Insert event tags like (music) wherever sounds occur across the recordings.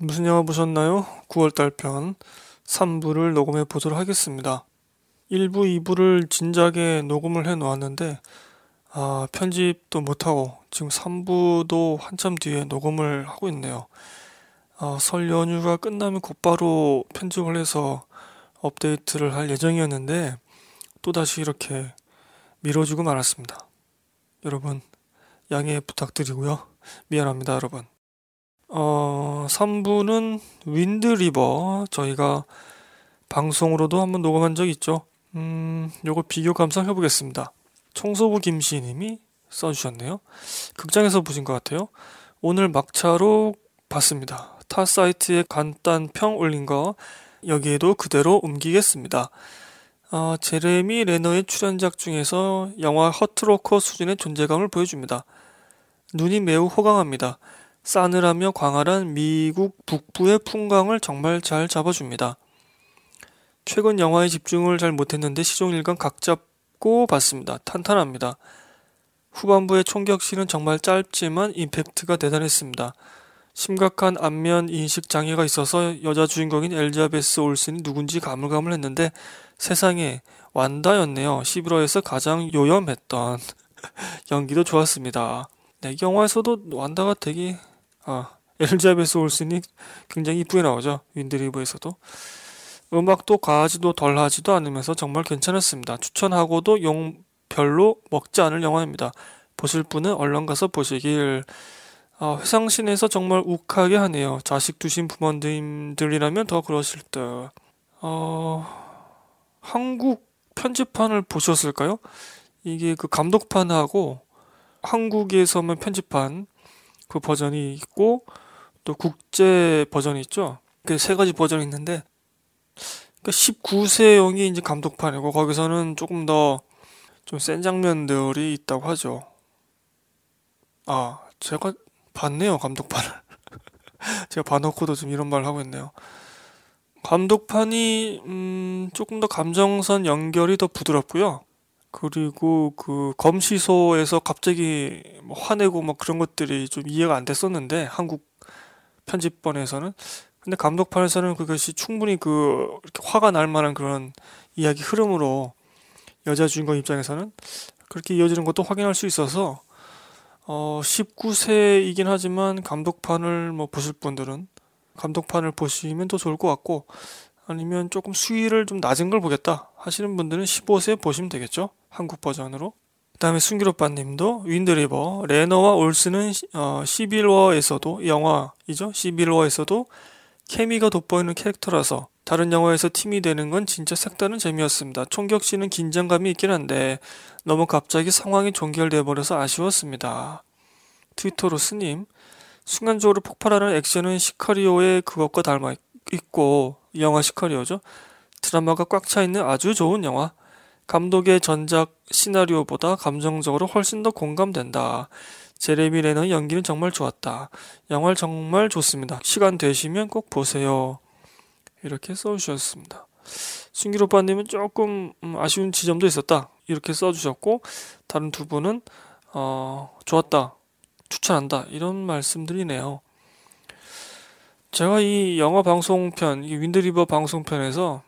무슨 영화 보셨나요? 9월달 편 3부를 녹음해 보도록 하겠습니다. 1부, 2부를 진작에 녹음을 해 놓았는데 아, 편집도 못하고 지금 3부도 한참 뒤에 녹음을 하고 있네요. 아, 설 연휴가 끝나면 곧바로 편집을 해서 업데이트를 할 예정이었는데 또다시 이렇게 미뤄지고 말았습니다. 여러분 양해 부탁드리고요. 미안합니다, 여러분. 어, 3부는 윈드리버 저희가 방송으로도 한번 녹음한 적 있죠. 음, 요거 비교 감상해 보겠습니다. 청소부 김시님이 써주셨네요. 극장에서 보신 것 같아요. 오늘 막차로 봤습니다. 타 사이트에 간단 평 올린 거 여기에도 그대로 옮기겠습니다. 어, 제레미 레너의 출연작 중에서 영화 허트로커 수준의 존재감을 보여줍니다. 눈이 매우 호강합니다. 싸늘하며 광활한 미국 북부의 풍광을 정말 잘 잡아줍니다. 최근 영화에 집중을 잘 못했는데 시종일관 각 잡고 봤습니다. 탄탄합니다. 후반부의 총격신은 정말 짧지만 임팩트가 대단했습니다. 심각한 안면 인식 장애가 있어서 여자 주인공인 엘자베스 올슨이 누군지 가물가물했는데 세상에 완다였네요. 시브러에서 가장 요염했던 (laughs) 연기도 좋았습니다. 네, 영화에서도 완다가 되게 아 엘자베스 올슨이 굉장히 이쁘게 나오죠. 윈드리버에서도 음악도 과하지도 덜하지도 않으면서 정말 괜찮았습니다. 추천하고도 용 별로 먹지 않을 영화입니다. 보실 분은 얼른 가서 보시길. 아, 회상신에서 정말 욱하게 하네요. 자식 두신 부모님들이라면 더 그러실 듯. 어, 한국 편집판을 보셨을까요? 이게 그 감독판하고 한국에서만 편집한 그 버전이 있고 또 국제 버전이 있죠. 그 세 가지 버전이 있는데 그러니까 19세용이 이제 감독판이고 거기서는 조금 더 좀 센 장면들이 있다고 하죠. 아, 제가 봤네요, 감독판을. (laughs) 제가 봐놓고도 좀 이런 말을 하고 있네요. 감독판이 음, 조금 더 감정선 연결이 더 부드럽고요. 그리고 그 검시소에서 갑자기 뭐 화내고 막 그런 것들이 좀 이해가 안 됐었는데 한국 편집본에서는. 근데 감독판에서는 그것이 충분히 그 이렇게 화가 날 만한 그런 이야기 흐름으로 여자 주인공 입장에서는 그렇게 이어지는 것도 확인할 수 있어서 어 19세이긴 하지만 감독판을 뭐 보실 분들은 감독판을 보시면 더 좋을 것 같고 아니면 조금 수위를 좀 낮은 걸 보겠다 하시는 분들은 15세 보시면 되겠죠 한국 버전으로 그 다음에 순기로빠님도 윈드리버 레너와 올스는 어, 11워에서도 영화이죠 11워에서도 케미가 돋보이는 캐릭터라서 다른 영화에서 팀이 되는 건 진짜 색다른 재미였습니다. 총격씨는 긴장감이 있긴 한데 너무 갑자기 상황이 종결돼 버려서 아쉬웠습니다. 트위터로 스님 순간적으로 폭발하는 액션은 시카리오의 그것과 닮아 있고 영화 시카리오죠. 드라마가 꽉 차 있는 아주 좋은 영화. 감독의 전작 시나리오보다 감정적으로 훨씬 더 공감된다. 제레미 레너의 연기는 정말 좋았다. 영화 정말 좋습니다. 시간 되시면 꼭 보세요. 이렇게 써주셨습니다. 순길 오빠님은 조금 음, 아쉬운 지점도 있었다. 이렇게 써주셨고 다른 두 분은 어, 좋았다. 추천한다. 이런 말씀들이네요. 제가 이 영화 방송편, 이 윈드리버 방송편에서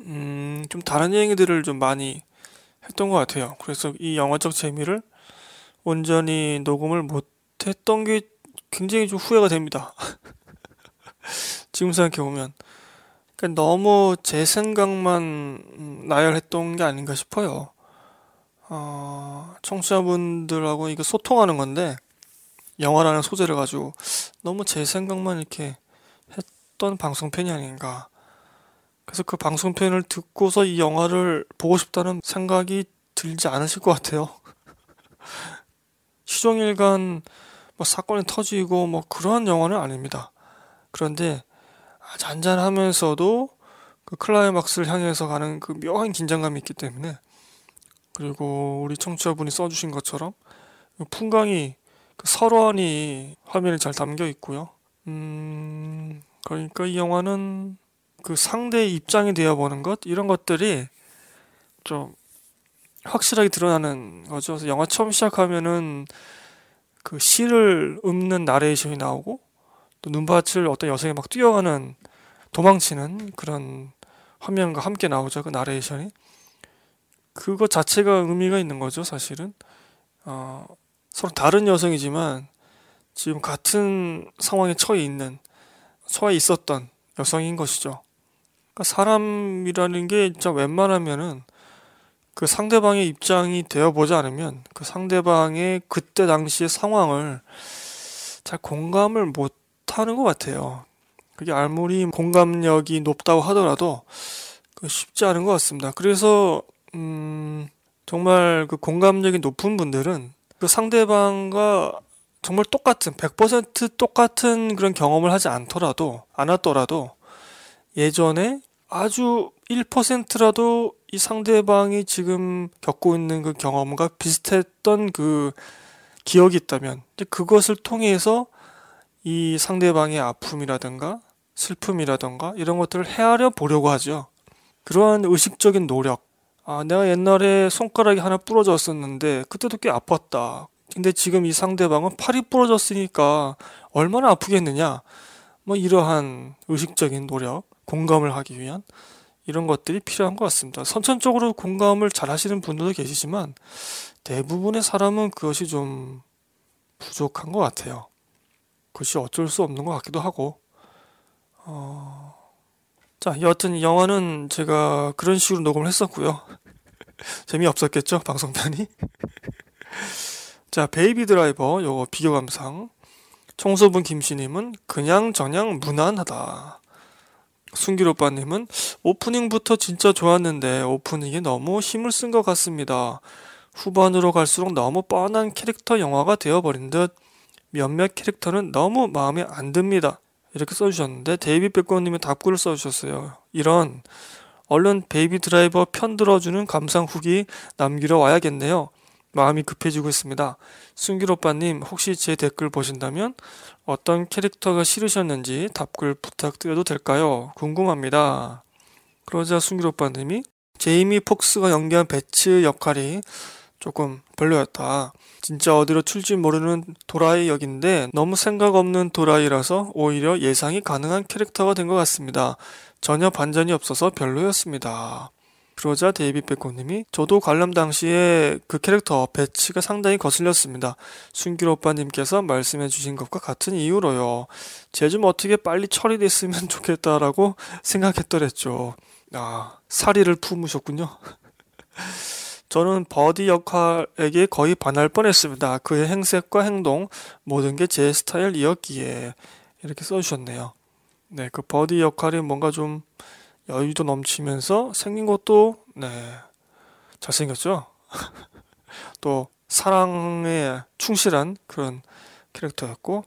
음, 좀 다른 얘기들을 좀 많이 했던 것 같아요. 그래서 이 영화적 재미를 온전히 녹음을 못 했던 게 굉장히 좀 후회가 됩니다. (laughs) 지금 생각해 보면. 그러니까 너무 제 생각만 나열했던 게 아닌가 싶어요. 어, 청취자분들하고 이거 소통하는 건데, 영화라는 소재를 가지고 너무 제 생각만 이렇게 했던 방송편이 아닌가. 그래서 그 방송편을 듣고서 이 영화를 보고 싶다는 생각이 들지 않으실 것 같아요. (laughs) 시종일관 뭐 사건이 터지고 뭐 그러한 영화는 아닙니다. 그런데 잔잔하면서도 그 클라이막스를 향해서 가는 그 묘한 긴장감이 있기 때문에 그리고 우리 청취자분이 써주신 것처럼 풍광이 그 설원이 화면에 잘 담겨 있고요. 음, 그러니까 이 영화는 그 상대의 입장이 되어보는 것 이런 것들이 좀 확실하게 드러나는 거죠. 그래서 영화 처음 시작하면은 그 시를 읊는 나레이션이 나오고 또 눈밭을 어떤 여성이 막 뛰어가는 도망치는 그런 화면과 함께 나오죠. 그 나레이션이. 그거 자체가 의미가 있는 거죠, 사실은. 어, 서로 다른 여성이지만 지금 같은 상황에 처해 있는, 처해 있었던 여성인 것이죠. 그러니까 사람이라는 게 진짜 웬만하면은 그 상대방의 입장이 되어보지 않으면 그 상대방의 그때 당시의 상황을 잘 공감을 못 하는 것 같아요. 그게 아무리 공감력이 높다고 하더라도 그 쉽지 않은 것 같습니다. 그래서 음 정말 그 공감력이 높은 분들은 그 상대방과 정말 똑같은 100% 똑같은 그런 경험을 하지 않더라도 않았더라도 예전에 아주 1%라도 이 상대방이 지금 겪고 있는 그 경험과 비슷했던 그 기억이 있다면 그것을 통해서 이 상대방의 아픔이라든가 슬픔이라든가 이런 것들을 헤아려 보려고 하죠. 그러한 의식적인 노력. 아, 내가 옛날에 손가락이 하나 부러졌었는데 그때도 꽤 아팠다. 근데 지금 이 상대방은 팔이 부러졌으니까 얼마나 아프겠느냐. 뭐 이러한 의식적인 노력, 공감을 하기 위한 이런 것들이 필요한 것 같습니다. 선천적으로 공감을 잘 하시는 분들도 계시지만 대부분의 사람은 그것이 좀 부족한 것 같아요. 그것이 어쩔 수 없는 것 같기도 하고 어... 자 여하튼 영화는 제가 그런 식으로 녹음을 했었고요 (laughs) 재미없었겠죠 방송편이 (laughs) 자 베이비 드라이버 요거 비교 감상 청소분 김씨님은 그냥 저냥 무난하다 순길 오빠님은 오프닝부터 진짜 좋았는데 오프닝에 너무 힘을 쓴 것 같습니다 후반으로 갈수록 너무 뻔한 캐릭터 영화가 되어버린 듯 몇몇 캐릭터는 너무 마음에 안 듭니다. 이렇게 써주셨는데 데이비 백건님이 답글을 써주셨어요. 이런 얼른 베이비 드라이버 편 들어주는 감상 후기 남기러 와야겠네요. 마음이 급해지고 있습니다. 순길 오빠님 혹시 제 댓글 보신다면 어떤 캐릭터가 싫으셨는지 답글 부탁드려도 될까요? 궁금합니다. 그러자 순길 오빠님이 제이미 폭스가 연기한 배츠 역할이 조금 별로였다. 진짜 어디로 튈지 모르는 도라이 역인데 너무 생각 없는 도라이라서 오히려 예상이 가능한 캐릭터가 된 것 같습니다. 전혀 반전이 없어서 별로였습니다. 그러자 데이비 백호님이 저도 관람 당시에 그 캐릭터 배츠가 상당히 거슬렸습니다. 순길 오빠님께서 말씀해 주신 것과 같은 이유로요. 쟤좀 어떻게 빨리 처리됐으면 (laughs) 좋겠다라고 생각했더랬죠. 아, 사리를 품으셨군요. (laughs) 저는 버디 역할에게 거의 반할 뻔했습니다. 그의 행색과 행동 모든 게 제 스타일이었기에 이렇게 써주셨네요. 네, 그 버디 역할이 뭔가 좀 여유도 넘치면서 생긴 것도 네 잘생겼죠. (laughs) 또 사랑에 충실한 그런 캐릭터였고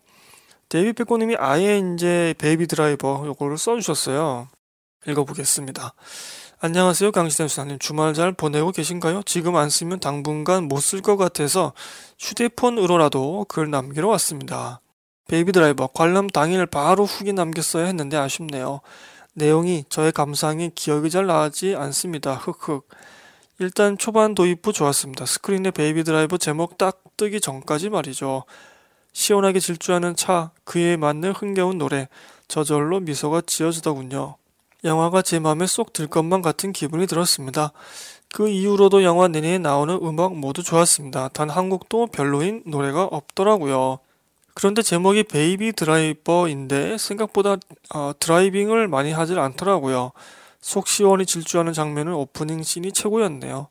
데이비 페코님이 아예 이제 베이비 드라이버 요거를 써주셨어요. 읽어보겠습니다. 안녕하세요. 강시대 수사님. 주말 잘 보내고 계신가요? 지금 안 쓰면 당분간 못 쓸 것 같아서 휴대폰으로라도 글 남기러 왔습니다. 베이비 드라이버 관람 당일 바로 후기 남겼어야 했는데 아쉽네요. 내용이 저의 감상이 기억이 잘 나지 않습니다. 흑흑. 일단 초반 도입부 좋았습니다. 스크린에 베이비 드라이버 제목 딱 뜨기 전까지 말이죠. 시원하게 질주하는 차, 그에 맞는 흥겨운 노래, 저절로 미소가 지어지더군요. 영화가 제 마음에 쏙 들 것만 같은 기분이 들었습니다. 그 이후로도 영화 내내 나오는 음악 모두 좋았습니다. 단 한 곡도 별로인 노래가 없더라고요. 그런데 제목이 베이비 드라이버인데 생각보다 어, 드라이빙을 많이 하질 않더라고요. 속 시원히 질주하는 장면은 오프닝 씬이 최고였네요.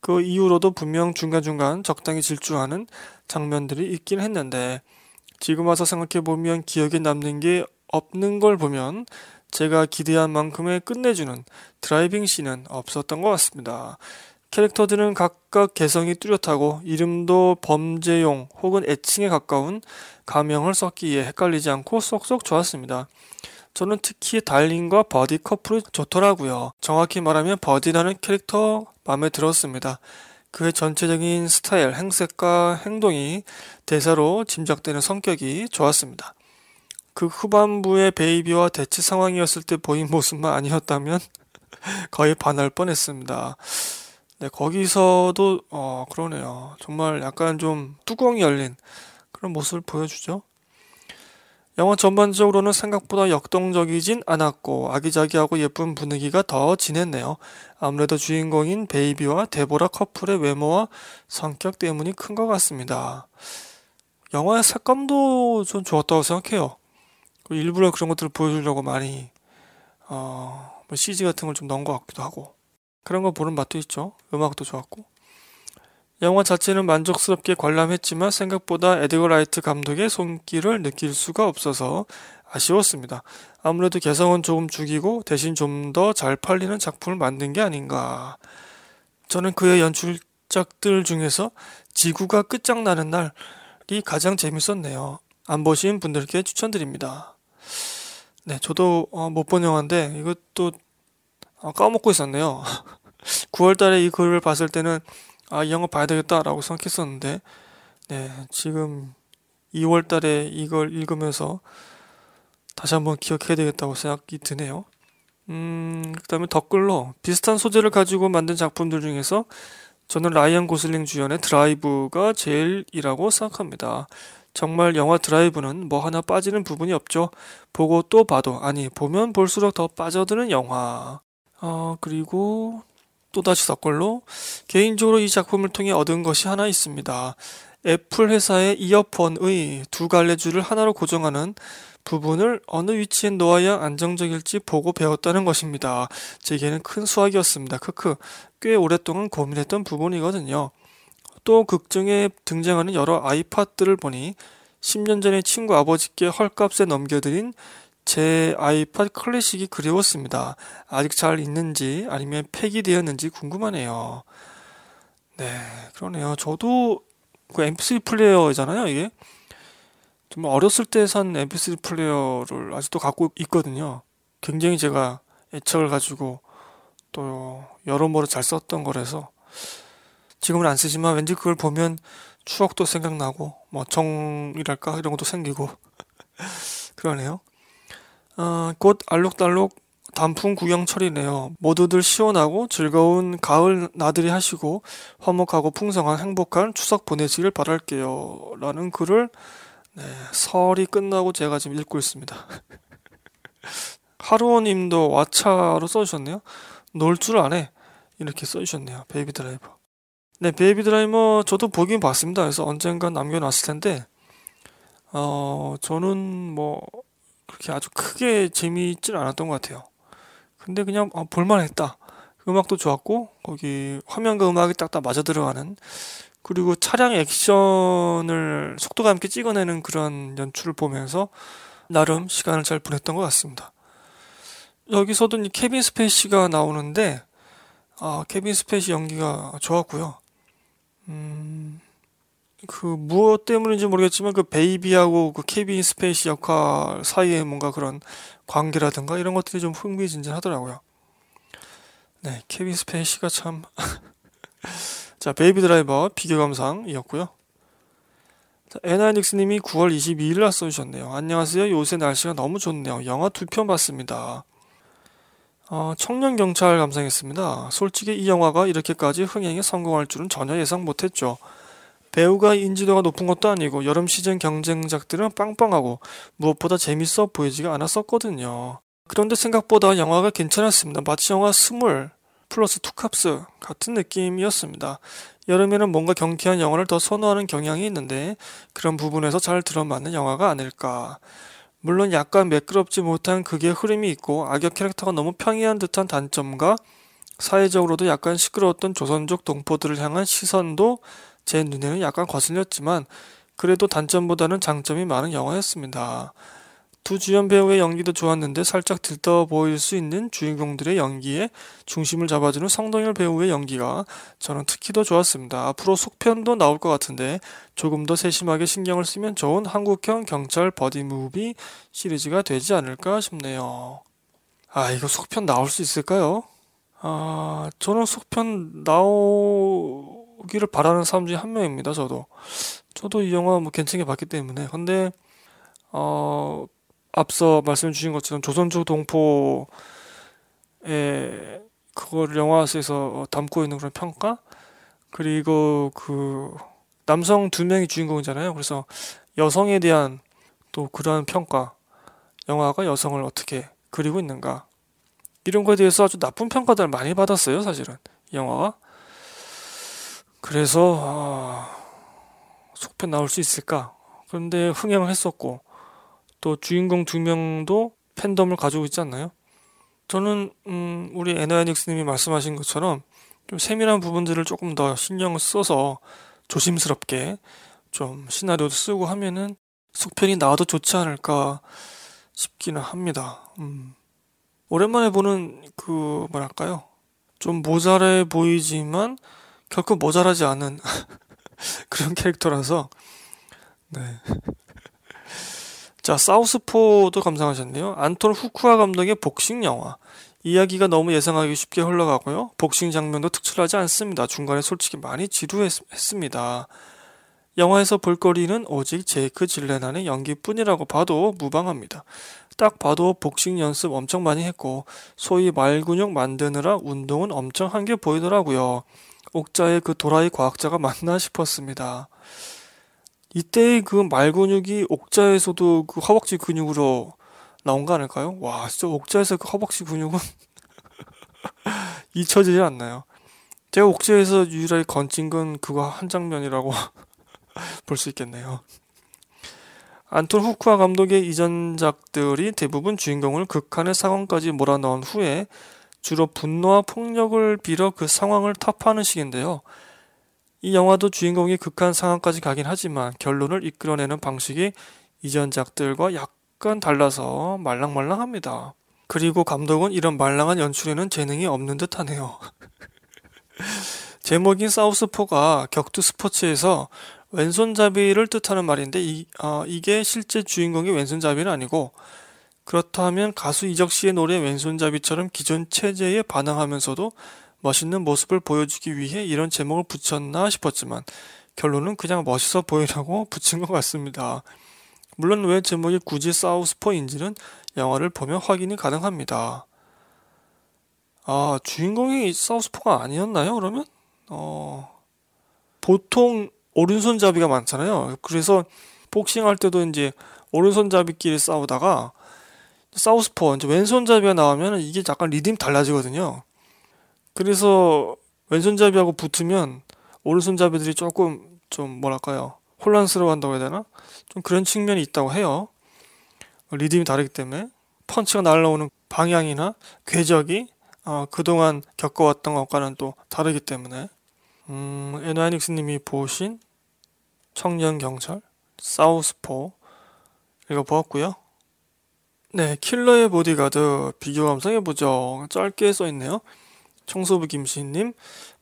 그 이후로도 분명 중간중간 적당히 질주하는 장면들이 있긴 했는데 지금 와서 생각해보면 기억에 남는 게 없는 걸 보면 제가 기대한 만큼의 끝내주는 드라이빙 씬은 없었던 것 같습니다. 캐릭터들은 각각 개성이 뚜렷하고 이름도 범죄용 혹은 애칭에 가까운 가명을 썼기에 헷갈리지 않고 쏙쏙 좋았습니다. 저는 특히 달린과 버디 커플이 좋더라고요. 정확히 말하면 버디라는 캐릭터 마음에 들었습니다. 그의 전체적인 스타일, 행색과 행동이 대사로 짐작되는 성격이 좋았습니다. 그 후반부의 베이비와 대치 상황이었을 때 보인 모습만 아니었다면 (laughs) 거의 반할 뻔했습니다. 네, 거기서도 어 그러네요. 정말 약간 좀 뚜껑이 열린 그런 모습을 보여주죠. 영화 전반적으로는 생각보다 역동적이진 않았고 아기자기하고 예쁜 분위기가 더 진했네요. 아무래도 주인공인 베이비와 데보라 커플의 외모와 성격 때문이 큰 것 같습니다. 영화의 색감도 좀 좋았다고 생각해요. 일부러 그런 것들을 보여주려고 많이 어, 뭐 CG 같은 걸 좀 넣은 것 같기도 하고 그런 거 보는 맛도 있죠. 음악도 좋았고 영화 자체는 만족스럽게 관람했지만 생각보다 에드거 라이트 감독의 손길을 느낄 수가 없어서 아쉬웠습니다. 아무래도 개성은 조금 죽이고 대신 좀 더 잘 팔리는 작품을 만든 게 아닌가. 저는 그의 연출작들 중에서 지구가 끝장나는 날이 가장 재밌었네요. 안 보신 분들께 추천드립니다. 네, 저도 어, 못본 영화인데 이것도 어, 까먹고 있었네요. (laughs) 9월달에 이 글을 봤을 때는 아, 이 영화 봐야 되겠다라고 생각했었는데, 네, 지금 2월 달에 이걸 읽으면서 다시 한번 기억해야 되겠다고 생각이 드네요. 음, 그 다음에 댓글로 비슷한 소재를 가지고 만든 작품들 중에서 저는 라이언 고슬링 주연의 드라이브가 제일이라고 생각합니다. 정말 영화 드라이브는 뭐 하나 빠지는 부분이 없죠. 보고 또 봐도, 아니, 보면 볼수록 더 빠져드는 영화. 어, 그리고 또다시 덧글로 개인적으로 이 작품을 통해 얻은 것이 하나 있습니다. 애플 회사의 이어폰의 두 갈래 줄을 하나로 고정하는 부분을 어느 위치에 놓아야 안정적일지 보고 배웠다는 것입니다. 제게는 큰 수학이었습니다. 크크. 꽤 오랫동안 고민했던 부분이거든요. 또 극중에 등장하는 여러 아이팟들을 보니 10년 전에 친구 아버지께 헐값에 넘겨드린 제 아이팟 클래식이 그리웠습니다. 아직 잘 있는지 아니면 폐기되었는지 궁금하네요. 네, 그러네요. 저도 그 MP3 플레이어잖아요, 이게. 좀 어렸을 때 산 MP3 플레이어를 아직도 갖고 있거든요. 굉장히 제가 애착을 가지고 또 여러모로 잘 썼던 거라서 지금은 안 쓰지만 왠지 그걸 보면 추억도 생각나고 뭐 정이랄까 이런 것도 생기고 (laughs) 그러네요. 어, 곧 알록달록 단풍 구경철이네요. 모두들 시원하고 즐거운 가을 나들이 하시고 화목하고 풍성한 행복한 추석 보내시길 바랄게요. 라는 글을 네, 설이 끝나고 제가 지금 읽고 있습니다. (laughs) 하루원님도 왓챠로 써주셨네요. 놀 줄 아네. 이렇게 써주셨네요. 베이비 드라이버. 네, 베이비 드라이버 저도 보긴 봤습니다. 그래서 언젠가 남겨놨을 텐데, 어, 저는 뭐, 그렇게 아주 크게 재미있진 않았던 것 같아요. 근데 그냥 어, 볼만했다. 음악도 좋았고 거기 화면과 음악이 딱딱 맞아 들어가는 그리고 차량 액션을 속도감 있게 찍어내는 그런 연출을 보면서 나름 시간을 잘 보냈던 것 같습니다. 여기서도 케빈 스페이시가 나오는데 아, 케빈 스페이시 연기가 좋았고요. 음, 그 무엇 때문인지 모르겠지만 그 베이비하고 그 케빈 스페이시 역할 사이에 뭔가 그런 관계라든가 이런 것들이 좀 흥미진진하더라고요. 네, 케빈 스페이시가 참. (laughs) 자, 베이비 드라이버 비교 감상이었고요. 에나닉스님이 9월 22일 날 써주셨네요. 안녕하세요. 요새 날씨가 너무 좋네요. 영화 두 편 봤습니다. 어, 청년 경찰 감상했습니다. 솔직히 이 영화가 이렇게까지 흥행에 성공할 줄은 전혀 예상 못했죠. 배우가 인지도가 높은 것도 아니고 여름 시즌 경쟁작들은 빵빵하고 무엇보다 재밌어 보이지가 않았었거든요. 그런데 생각보다 영화가 괜찮았습니다. 마치 영화 스물 플러스 투캅스 같은 느낌이었습니다. 여름에는 뭔가 경쾌한 영화를 더 선호하는 경향이 있는데 그런 부분에서 잘 들어맞는 영화가 아닐까. 물론 약간 매끄럽지 못한 극의 흐름이 있고 악역 캐릭터가 너무 평이한 듯한 단점과 사회적으로도 약간 시끄러웠던 조선족 동포들을 향한 시선도 제 눈에는 약간 거슬렸지만 그래도 단점보다는 장점이 많은 영화였습니다. 두 주연 배우의 연기도 좋았는데 살짝 들떠 보일 수 있는 주인공들의 연기에 중심을 잡아주는 성동열 배우의 연기가 저는 특히 더 좋았습니다. 앞으로 속편도 나올 것 같은데 조금 더 세심하게 신경을 쓰면 좋은 한국형 경찰 버디무비 시리즈가 되지 않을까 싶네요. 아 이거 속편 나올 수 있을까요? 아 저는 속편 나오 보기를 바라는 사람 중에 한 명입니다. 저도 저도 이 영화 뭐 괜찮게 봤기 때문에 근데 어 앞서 말씀 주신 것처럼 조선족 동포의 그걸 영화에서 담고 있는 그런 평가 그리고 그 남성 두 명이 주인공이잖아요. 그래서 여성에 대한 또 그러한 평가, 영화가 여성을 어떻게 그리고 있는가 이런 거에 대해서 아주 나쁜 평가들을 많이 받았어요, 사실은 이 영화가. 그래서 아, 속편 나올 수 있을까? 그런데 흥행을 했었고 또 주인공 두 명도 팬덤을 가지고 있지 않나요? 저는 음, 우리 에너야닉스님이 말씀하신 것처럼 좀 세밀한 부분들을 조금 더 신경을 써서 조심스럽게 좀 시나리오도 쓰고 하면은 속편이 나와도 좋지 않을까 싶기는 합니다. 음. 오랜만에 보는 그 뭐랄까요? 좀 모자래 보이지만 결코 모자라지 않은 (laughs) 그런 캐릭터라서 네. (laughs) 자, 사우스포도 감상하셨네요. 안톤 후쿠아 감독의 복싱 영화. 이야기가 너무 예상하기 쉽게 흘러가고요. 복싱 장면도 특출하지 않습니다. 중간에 솔직히 많이 지루했습니다. 영화에서 볼거리는 오직 제이크 질레난의 연기뿐이라고 봐도 무방합니다. 딱 봐도 복싱 연습 엄청 많이 했고 소위 말 근육 만드느라 운동은 엄청 한 게 보이더라고요. 옥자의 그 도라이 과학자가 맞나 싶었습니다. 이때의 그 말 근육이 옥자에서도 그 허벅지 근육으로 나온 거 아닐까요? 와, 진짜 옥자에서 그 허벅지 근육은 (laughs) 잊혀지지 않나요? 제가 옥자에서 유일하게 건진 건 그거 한 장면이라고 (laughs) 볼 수 있겠네요. 안톤 후쿠아 감독의 이전작들이 대부분 주인공을 극한의 상황까지 몰아넣은 후에 주로 분노와 폭력을 빌어 그 상황을 타파하는 식인데요. 이 영화도 주인공이 극한 상황까지 가긴 하지만 결론을 이끌어내는 방식이 이전작들과 약간 달라서 말랑말랑합니다. 그리고 감독은 이런 말랑한 연출에는 재능이 없는 듯 하네요. (laughs) 제목인 사우스포가 격투 스포츠에서 왼손잡이를 뜻하는 말인데 이, 어, 이게 실제 주인공이 왼손잡이는 아니고 그렇다면 가수 이적 씨의 노래 왼손잡이처럼 기존 체제에 반항하면서도 멋있는 모습을 보여주기 위해 이런 제목을 붙였나 싶었지만 결론은 그냥 멋있어 보이라고 (laughs) 붙인 것 같습니다. 물론 왜 제목이 굳이 사우스포인지는 영화를 보면 확인이 가능합니다. 아, 주인공이 사우스포가 아니었나요, 그러면? 어, 보통 오른손잡이가 많잖아요. 그래서 복싱할 때도 이제 오른손잡이끼리 싸우다가 사우스포 이제 왼손잡이가 나오면 이게 약간 리듬이 달라지거든요. 그래서 왼손잡이하고 붙으면 오른손잡이들이 조금 좀 뭐랄까요 혼란스러워한다고 해야 되나 좀 그런 측면이 있다고 해요. 리듬이 다르기 때문에 펀치가 날라오는 방향이나 궤적이 어, 그동안 겪어왔던 것과는 또 다르기 때문에 음, 에노아닉스님이 보신 청년 경찰, 사우스포 읽어보았고요. 네, 킬러의 보디가드 비교 감상해보죠. 짧게 써있네요. 청소부 김시님,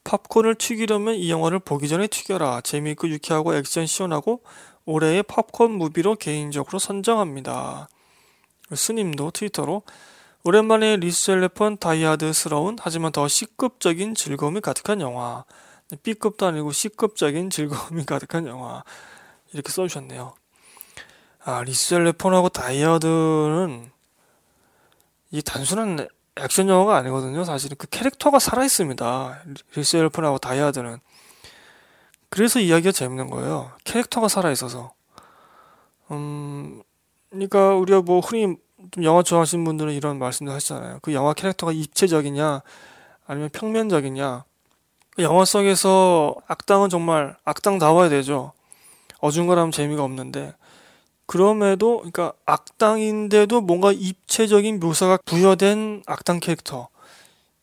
팝콘을 튀기려면 이 영화를 보기 전에 튀겨라. 재미있고 유쾌하고 액션 시원하고 올해의 팝콘 무비로 개인적으로 선정합니다. 스님도 트위터로 오랜만에 리썰 웨폰 다이하드스러운 하지만 더 C급적인 즐거움이 가득한 영화. B급도 아니고 C급적인 즐거움이 가득한 영화 이렇게 써주셨네요. 아 리썰 웨폰하고 다이하드는 이 단순한 액션 영화가 아니거든요. 사실은 그 캐릭터가 살아 있습니다. 리셀레폰하고 다이아드는 그래서 이야기가 재밌는 거예요. 캐릭터가 살아 있어서. 음, 그러니까 우리가 뭐 흔히 좀 영화 좋아하시는 분들은 이런 말씀도 하시잖아요. 그 영화 캐릭터가 입체적이냐 아니면 평면적이냐 영화 속에서 악당은 정말 악당 나와야 되죠. 어중간하면 재미가 없는데 그럼에도 그러니까 악당인데도 뭔가 입체적인 묘사가 부여된 악당 캐릭터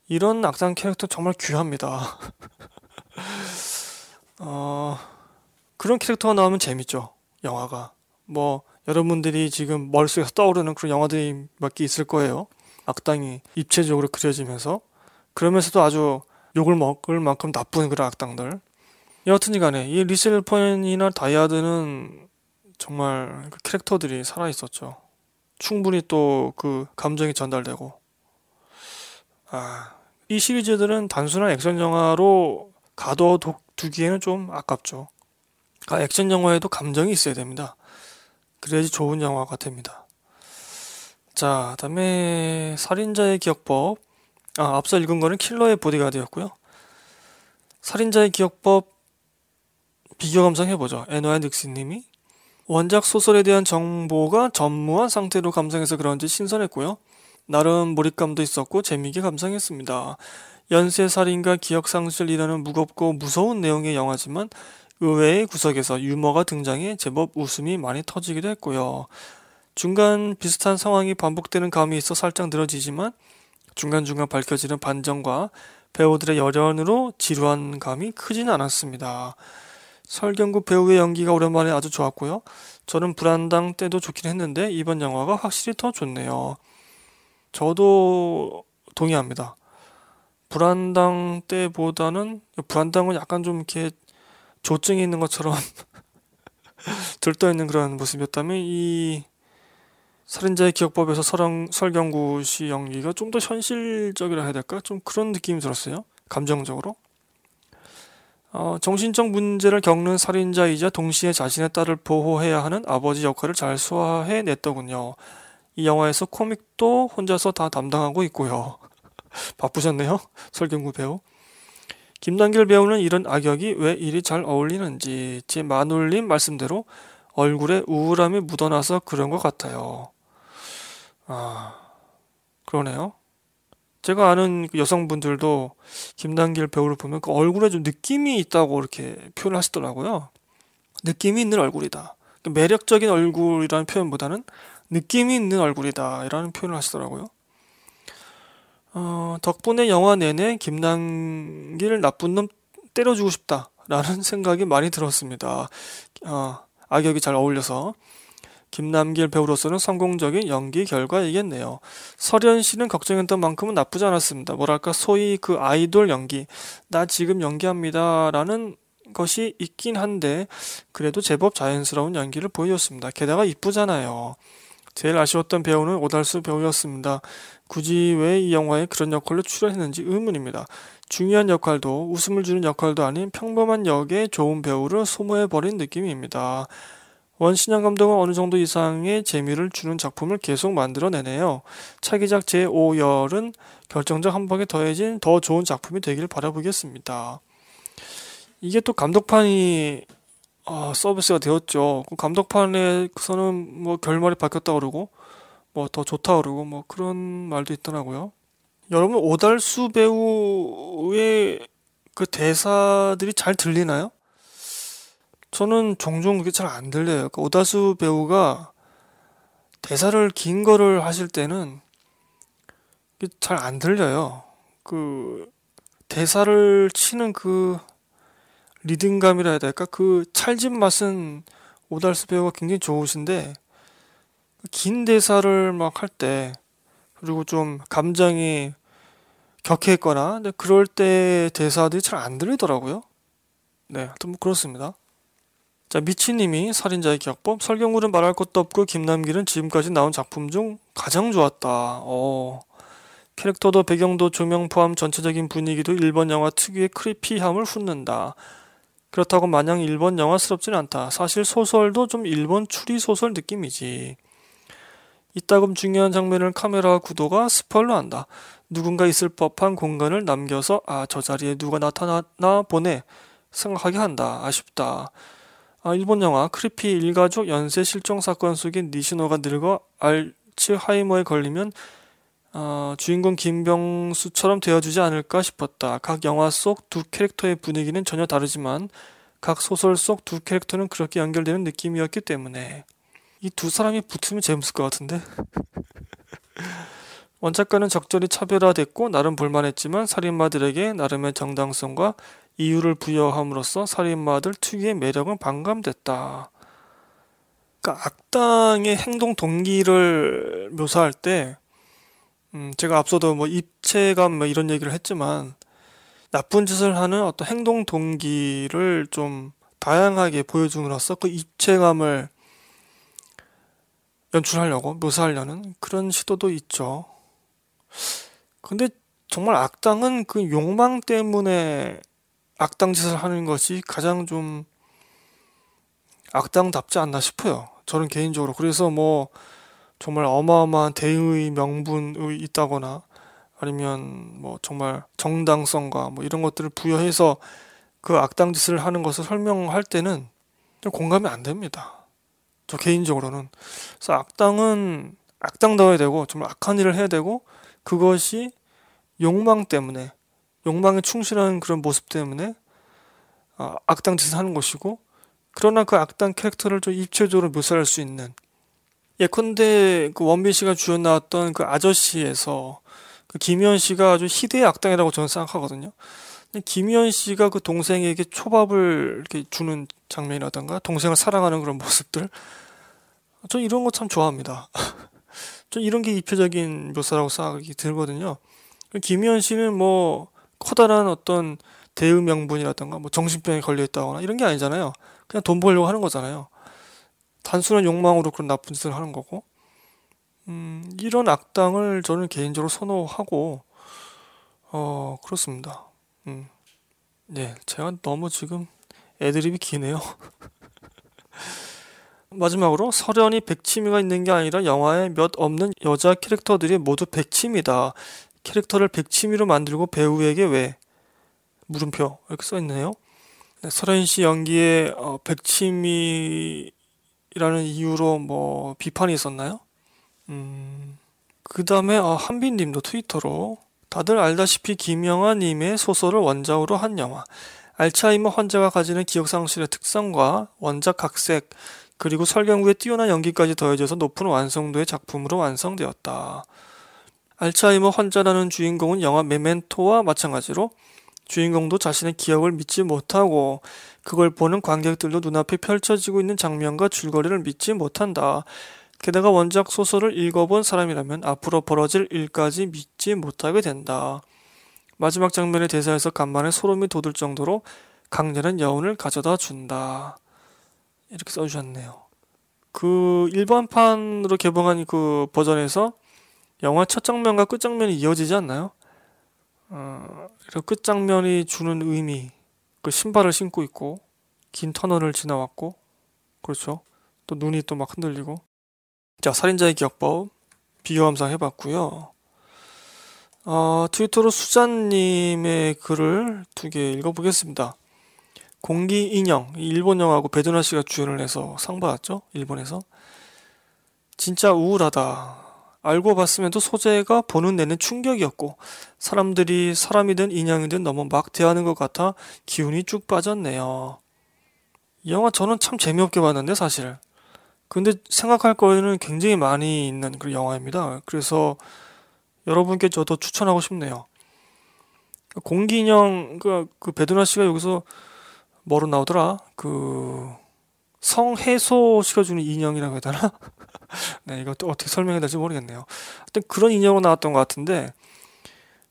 이런 악당 캐릭터 정말 귀합니다. (laughs) 어, 그런 캐릭터가 나오면 재밌죠. 영화가 뭐 여러분들이 지금 머릿속에서 떠오르는 그런 영화들이 몇 개 있을 거예요. 악당이 입체적으로 그려지면서 그러면서도 아주 욕을 먹을 만큼 나쁜 그런 악당들. 여하튼 간에 이 리셀펀이나 다이아드는 정말 그 캐릭터들이 살아 있었죠. 충분히 또 그 감정이 전달되고. 아, 이 시리즈들은 단순한 액션 영화로 가둬두기에는 좀 아깝죠. 아, 액션 영화에도 감정이 있어야 됩니다. 그래야지 좋은 영화가 됩니다. 자, 다음에 살인자의 기억법. 아, 앞서 읽은 거는 킬러의 보디가드였고요. 살인자의 기억법 비교 감상해보죠. 에노앤 닉스님이 원작 소설에 대한 정보가 전무한 상태로 감상해서 그런지 신선했고요. 나름 몰입감도 있었고 재미있게 감상했습니다. 연쇄살인과 기억상실이라는 무겁고 무서운 내용의 영화지만 의외의 구석에서 유머가 등장해 제법 웃음이 많이 터지기도 했고요. 중간 비슷한 상황이 반복되는 감이 있어 살짝 늘어지지만 중간중간 밝혀지는 반전과 배우들의 열연으로 지루한 감이 크진 않았습니다. 설경구 배우의 연기가 오랜만에 아주 좋았고요. 저는 불안당 때도 좋긴 했는데 이번 영화가 확실히 더 좋네요. 저도 동의합니다. 불안당 때보다는 불안당은 약간 좀 이렇게 조증이 있는 것처럼 (laughs) 들떠 있는 그런 모습이었다면 이 살인자의 기억법에서 설영, 설경구 씨 연기가 좀 더 현실적이라 해야 될까? 좀 그런 느낌이 들었어요. 감정적으로. 어, 정신적 문제를 겪는 살인자이자 동시에 자신의 딸을 보호해야 하는 아버지 역할을 잘 소화해 냈더군요. 이 영화에서 코믹도 혼자서 다 담당하고 있고요. (laughs) 바쁘셨네요. 설경구 배우. 김단길 배우는 이런 악역이 왜 이리 잘 어울리는지 제 마눌님 말씀대로 얼굴에 우울함이 묻어나서 그런 것 같아요. 아, 그러네요. 제가 아는 그 여성분들도 김단길 배우를 보면 그 얼굴에 좀 느낌이 있다고 이렇게 표현을 하시더라고요. 느낌이 있는 얼굴이다. 그 매력적인 얼굴이라는 표현보다는 느낌이 있는 얼굴이다. 이라는 표현을 하시더라고요. 어, 덕분에 영화 내내 김남길 나쁜 놈 때려주고 싶다. 라는 (laughs) 생각이 많이 들었습니다. 어, 악역이 잘 어울려서. 김남길 배우로서는 성공적인 연기 결과이겠네요. 설현 씨는 걱정했던 만큼은 나쁘지 않았습니다. 뭐랄까, 소위 그 아이돌 연기, 나 지금 연기합니다. 라는 것이 있긴 한데, 그래도 제법 자연스러운 연기를 보여줬습니다. 게다가 이쁘잖아요. 제일 아쉬웠던 배우는 오달수 배우였습니다. 굳이 왜 이 영화에 그런 역할로 출연했는지 의문입니다. 중요한 역할도 웃음을 주는 역할도 아닌 평범한 역의 좋은 배우를 소모해버린 느낌입니다. 원신영 감독은 어느 정도 이상의 재미를 주는 작품을 계속 만들어내네요. 차기작 제5열은 결정적 한 방에 더해진 더 좋은 작품이 되길 바라보겠습니다. 이게 또 감독판이 어, 서비스가 되었죠. 그 감독판에서는 뭐 결말이 바뀌었다 그러고 뭐 더 좋다 그러고 뭐 그런 말도 있더라고요. 여러분 오달수 배우의 그 대사들이 잘 들리나요? 저는 종종 그게 잘 안 들려요. 그 오달수 배우가 대사를 긴 거를 하실 때는 잘 안 들려요. 그 대사를 치는 그 리듬감이라 해야 될까? 그 찰진 맛은 오달수 배우가 굉장히 좋으신데 긴 대사를 막 할 때 그리고 좀 감정이 격해있거나 그럴 때 대사들이 잘 안 들리더라고요. 네, 하여튼 뭐 그렇습니다. 자, 미치님이 살인자의 기억법 설경구는 말할 것도 없고 김남길은 지금까지 나온 작품 중 가장 좋았다. 어. 캐릭터도 배경도 조명 포함 전체적인 분위기도 일본 영화 특유의 크리피함을 훗는다. 그렇다고 마냥 일본 영화스럽진 않다. 사실 소설도 좀 일본 추리 소설 느낌이지. 이따금 중요한 장면을 카메라 구도가 스포일러 한다. 누군가 있을 법한 공간을 남겨서 아 저 자리에 누가 나타났나 보네 생각하게 한다. 아쉽다. 아, 일본 영화 크리피 일가족 연쇄 실종 사건 속인 니시노가 늙어 알츠하이머에 걸리면 어, 주인공 김병수처럼 되어주지 않을까 싶었다. 각 영화 속 두 캐릭터의 분위기는 전혀 다르지만 각 소설 속 두 캐릭터는 그렇게 연결되는 느낌이었기 때문에 이 두 사람이 붙으면 재밌을 것 같은데. (laughs) 원작과는 적절히 차별화됐고 나름 볼만했지만 살인마들에게 나름의 정당성과 이유를 부여함으로써 살인마들 특유의 매력은 반감됐다. 그러니까 악당의 행동 동기를 묘사할 때 음, 제가 앞서도 뭐 입체감 뭐 이런 얘기를 했지만 나쁜 짓을 하는 어떤 행동 동기를 좀 다양하게 보여줌으로써 그 입체감을 연출하려고 묘사하려는 그런 시도도 있죠. 근데 정말 악당은 그 욕망 때문에 악당 짓을 하는 것이 가장 좀 악당답지 않나 싶어요. 저는 개인적으로. 그래서 뭐 정말 어마어마한 대의 명분이 있다거나 아니면 뭐 정말 정당성과 뭐 이런 것들을 부여해서 그 악당 짓을 하는 것을 설명할 때는 좀 공감이 안 됩니다. 저 개인적으로는. 그래서 악당은 악당다워야 되고 정말 악한 일을 해야 되고 그것이 욕망 때문에 욕망에 충실한 그런 모습 때문에 어, 악당 짓을 하는 것이고 그러나 그 악당 캐릭터를 좀 입체적으로 묘사할 수 있는 예컨대 그 원빈 씨가 주연 나왔던 그 아저씨에서 그 김희연 씨가 아주 희대의 악당이라고 저는 생각하거든요. 김희연 씨가 그 동생에게 초밥을 이렇게 주는 장면이라던가 동생을 사랑하는 그런 모습들 저 이런 거 참 좋아합니다. (laughs) 저 이런 게 입체적인 묘사라고 생각이 들거든요. 김희연 씨는 뭐 커다란 어떤 대의 명분이라던가 뭐 정신병에 걸려 있다거나 이런 게 아니잖아요. 그냥 돈 벌려고 하는 거잖아요. 단순한 욕망으로 그런 나쁜 짓을 하는 거고. 음, 이런 악당을 저는 개인적으로 선호하고, 어, 그렇습니다. 음. 네, 제가 너무 지금 애드립이 기네요. (laughs) 마지막으로 설현이 백치미가 있는 게 아니라 영화에 몇 없는 여자 캐릭터들이 모두 백치미다. 캐릭터를 백치미로 만들고 배우에게 왜? 물음표 이렇게 써 있네요. 네, 설현 씨 연기에 어, 백치미라는 이유로 뭐 비판이 있었나요? 음, 그 다음에 어, 한빈님도 트위터로 다들 알다시피 김영아님의 소설을 원작으로 한 영화 알츠하이머 환자가 가지는 기억상실의 특성과 원작 각색 그리고 설경구의 뛰어난 연기까지 더해져서 높은 완성도의 작품으로 완성되었다. 알츠하이머 환자라는 주인공은 영화 메멘토와 마찬가지로 주인공도 자신의 기억을 믿지 못하고 그걸 보는 관객들도 눈앞에 펼쳐지고 있는 장면과 줄거리를 믿지 못한다. 게다가 원작 소설을 읽어본 사람이라면 앞으로 벌어질 일까지 믿지 못하게 된다. 마지막 장면의 대사에서 간만에 소름이 돋을 정도로 강렬한 여운을 가져다 준다. 이렇게 써주셨네요. 그 일반판으로 개봉한 그 버전에서 영화 첫 장면과 끝 장면이 이어지지 않나요? 어, 끝 장면이 주는 의미, 그 신발을 신고 있고 긴 터널을 지나왔고, 그렇죠. 또 눈이 또 막 흔들리고. 자, 살인자의 기억법 비교 감상해봤고요. 어, 트위터로 수잔님의 글을 두 개 읽어보겠습니다. 공기 인형, 일본 영화고 배두나 씨가 주연을 해서 상 받았죠? 일본에서. 진짜 우울하다. 알고 봤음에도 소재가 보는 내는 충격이었고 사람들이 사람이든 인형이든 너무 막 대하는 것 같아 기운이 쭉 빠졌네요. 이 영화 저는 참 재미없게 봤는데 사실. 근데 생각할 거에는 굉장히 많이 있는 그런 영화입니다. 그래서 여러분께 저도 추천하고 싶네요. 공기인형 그, 그 배두나 씨가 여기서 뭐로 나오더라? 그 성해소 시켜주는 인형이라고 해야 되나? (laughs) 네, 또 어떻게 설명해야 될지 모르겠네요. 하여튼 그런 인형으로 나왔던 것 같은데,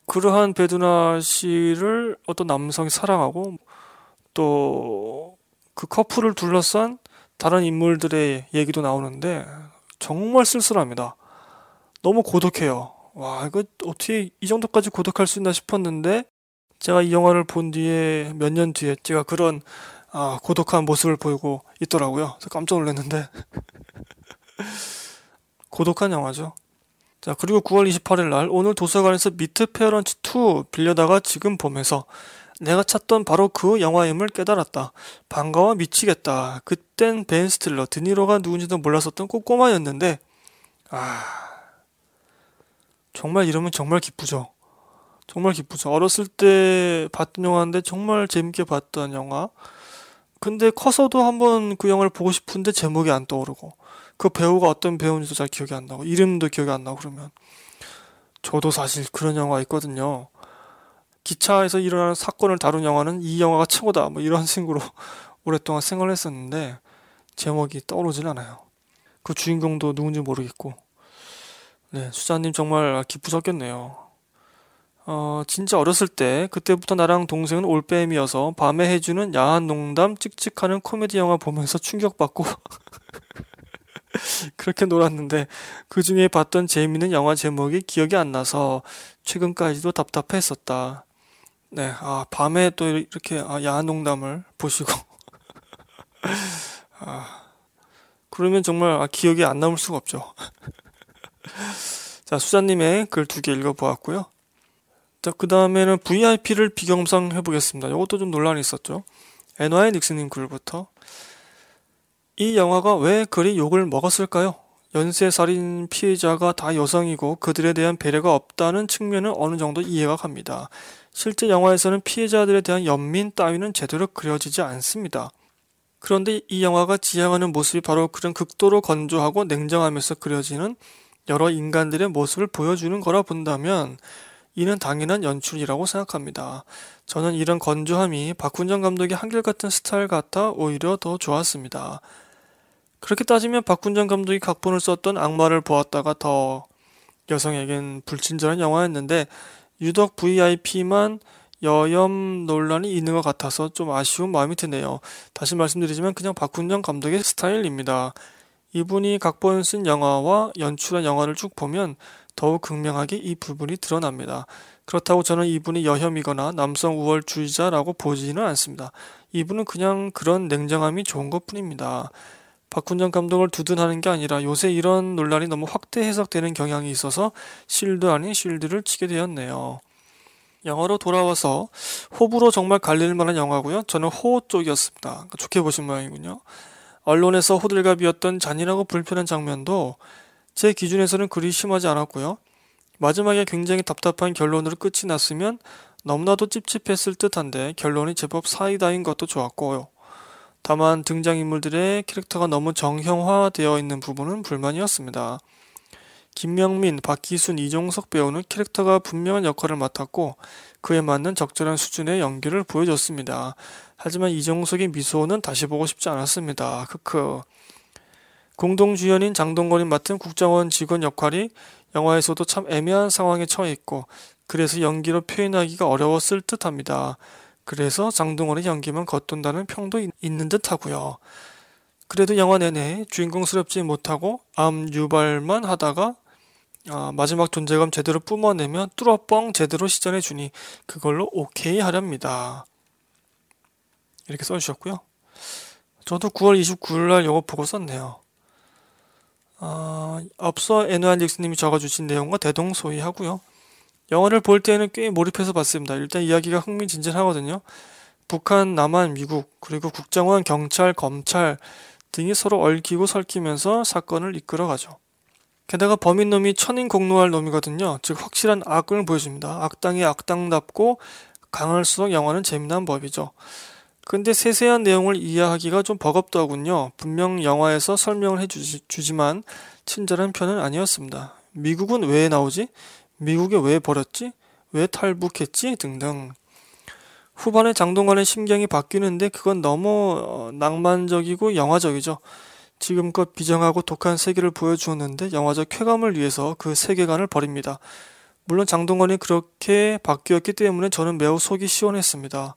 그러한 베두나 씨를 어떤 남성이 사랑하고, 또 그 커플을 둘러싼 다른 인물들의 얘기도 나오는데, 정말 쓸쓸합니다. 너무 고독해요. 와, 이거 어떻게 이 정도까지 고독할 수 있나 싶었는데, 제가 이 영화를 본 뒤에, 몇 년 뒤에, 제가 그런 아, 고독한 모습을 보이고 있더라고요. 그래서 깜짝 놀랐는데. (laughs) 고독한 영화죠. 자, 그리고 9월 28일 날 오늘 도서관에서 미트 페어런츠 2 빌려다가 지금 보면서 내가 찾던 바로 그 영화임을 깨달았다. 반가워 미치겠다. 그땐 벤 스틸러, 드니로가 누군지도 몰랐었던 꼬꼬마였는데, 아, 정말 이러면 정말 기쁘죠. 정말 기쁘죠. 어렸을 때 봤던 영화인데 정말 재밌게 봤던 영화. 근데 커서도 한번 그 영화를 보고 싶은데 제목이 안 떠오르고 그 배우가 어떤 배우인지도 잘 기억이 안 나고 이름도 기억이 안 나고 그러면 저도 사실 그런 영화 있거든요. 기차에서 일어나는 사건을 다룬 영화는 이 영화가 최고다 뭐 이런 식으로 (laughs) 오랫동안 생각을 했었는데 제목이 떠오르질 않아요. 그 주인공도 누군지 모르겠고 네 수자님 정말 기쁘셨겠네요. 어, 진짜 어렸을 때 그때부터 나랑 동생은 올빼미여서 밤에 해주는 야한 농담 찍찍하는 코미디 영화 보면서 충격받고 (laughs) 그렇게 놀았는데 그 중에 봤던 재미있는 영화 제목이 기억이 안 나서 최근까지도 답답했었다. 네, 아, 밤에 또 이렇게 아, 야한 농담을 보시고 (laughs) 아, 그러면 정말 아, 기억이 안 남을 수가 없죠. (laughs) 자, 수자님의 글 두 개 읽어보았고요. 자, 그 다음에는 VIP를 비경상 해보겠습니다. 이것도 좀 논란이 있었죠. NY 닉스님 글부터. 이 영화가 왜 그리 욕을 먹었을까요? 연쇄살인 피해자가 다 여성이고 그들에 대한 배려가 없다는 측면은 어느 정도 이해가 갑니다. 실제 영화에서는 피해자들에 대한 연민 따위는 제대로 그려지지 않습니다. 그런데 이 영화가 지향하는 모습이 바로 그런 극도로 건조하고 냉정하면서 그려지는 여러 인간들의 모습을 보여주는 거라 본다면 이는 당연한 연출이라고 생각합니다. 저는 이런 건조함이 박훈정 감독의 한결같은 스타일 같아 오히려 더 좋았습니다. 그렇게 따지면 박훈정 감독이 각본을 썼던 악마를 보았다가 더 여성에겐 불친절한 영화였는데 유독 VIP만 여염 논란이 있는 것 같아서 좀 아쉬운 마음이 드네요. 다시 말씀드리지만 그냥 박훈정 감독의 스타일입니다. 이분이 각본 쓴 영화와 연출한 영화를 쭉 보면 더욱 극명하게 이 부분이 드러납니다. 그렇다고 저는 이분이 여혐이거나 남성 우월주의자라고 보지는 않습니다. 이분은 그냥 그런 냉정함이 좋은 것 뿐입니다. 박훈정 감독을 두둔하는 게 아니라 요새 이런 논란이 너무 확대 해석되는 경향이 있어서 실드 아닌 실드를 치게 되었네요. 영화로 돌아와서 호불호 정말 갈릴 만한 영화고요. 저는 호 쪽이었습니다. 그러니까 좋게 보신 모양이군요. 언론에서 호들갑이었던 잔인하고 불편한 장면도 제 기준에서는 그리 심하지 않았고요. 마지막에 굉장히 답답한 결론으로 끝이 났으면 너무나도 찝찝했을 듯한데 결론이 제법 사이다인 것도 좋았고요. 다만 등장인물들의 캐릭터가 너무 정형화되어 있는 부분은 불만이었습니다. 김명민, 박기순, 이종석 배우는 캐릭터가 분명한 역할을 맡았고 그에 맞는 적절한 수준의 연기를 보여줬습니다. 하지만 이종석의 미소는 다시 보고 싶지 않았습니다. 크크. 공동 주연인 장동건이 맡은 국정원 직원 역할이 영화에서도 참 애매한 상황에 처해 있고 그래서 연기로 표현하기가 어려웠을 듯합니다. 그래서 장동건의 연기만 겉돈다는 평도 있는 듯하고요. 그래도 영화 내내 주인공스럽지 못하고 암 유발만 하다가 아, 마지막 존재감 제대로 뿜어내면 뚫어뻥 제대로 시전해 주니 그걸로 오케이 하렵니다. 이렇게 써주셨고요. 저도 9월 29일 날 이거 보고 썼네요. 아, 앞서 애누안 닉스님이 적어주신 내용과 대동소이하고요. 영화를 볼 때는 꽤 몰입해서 봤습니다. 일단 이야기가 흥미진진하거든요. 북한, 남한, 미국, 그리고 국정원, 경찰, 검찰 등이 서로 얽히고 설키면서 사건을 이끌어가죠. 게다가 범인놈이 천인공노할 놈이거든요. 즉 확실한 악을 보여줍니다. 악당이 악당답고 강할수록 영화는 재미난 법이죠. 근데 세세한 내용을 이해하기가 좀 버겁더군요. 분명 영화에서 설명을 해주지만 친절한 편은 아니었습니다. 미국은 왜 나오지? 미국에 왜 버렸지? 왜 탈북했지? 등등. 후반에 장동건의 심경이 바뀌는데 그건 너무 어, 낭만적이고 영화적이죠. 지금껏 비정하고 독한 세계를 보여주었는데 영화적 쾌감을 위해서 그 세계관을 버립니다. 물론 장동건이 그렇게 바뀌었기 때문에 저는 매우 속이 시원했습니다.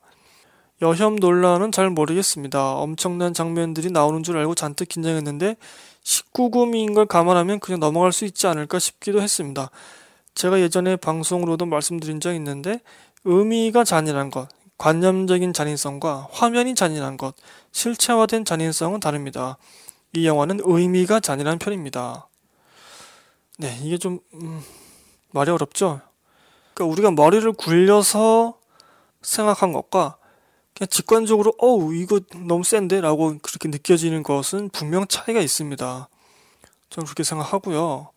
여혐 논란은 잘 모르겠습니다. 엄청난 장면들이 나오는 줄 알고 잔뜩 긴장했는데 19금인 걸 감안하면 그냥 넘어갈 수 있지 않을까 싶기도 했습니다. 제가 예전에 방송으로도 말씀드린 적 있는데 의미가 잔인한 것, 관념적인 잔인성과 화면이 잔인한 것, 실체화된 잔인성은 다릅니다. 이 영화는 의미가 잔인한 편입니다. 네, 이게 좀 음, 말이 어렵죠. 그러니까 우리가 머리를 굴려서 생각한 것과 그냥 직관적으로 어우 이거 너무 센데 라고 그렇게 느껴지는 것은 분명 차이가 있습니다. 저는 그렇게 생각하고요.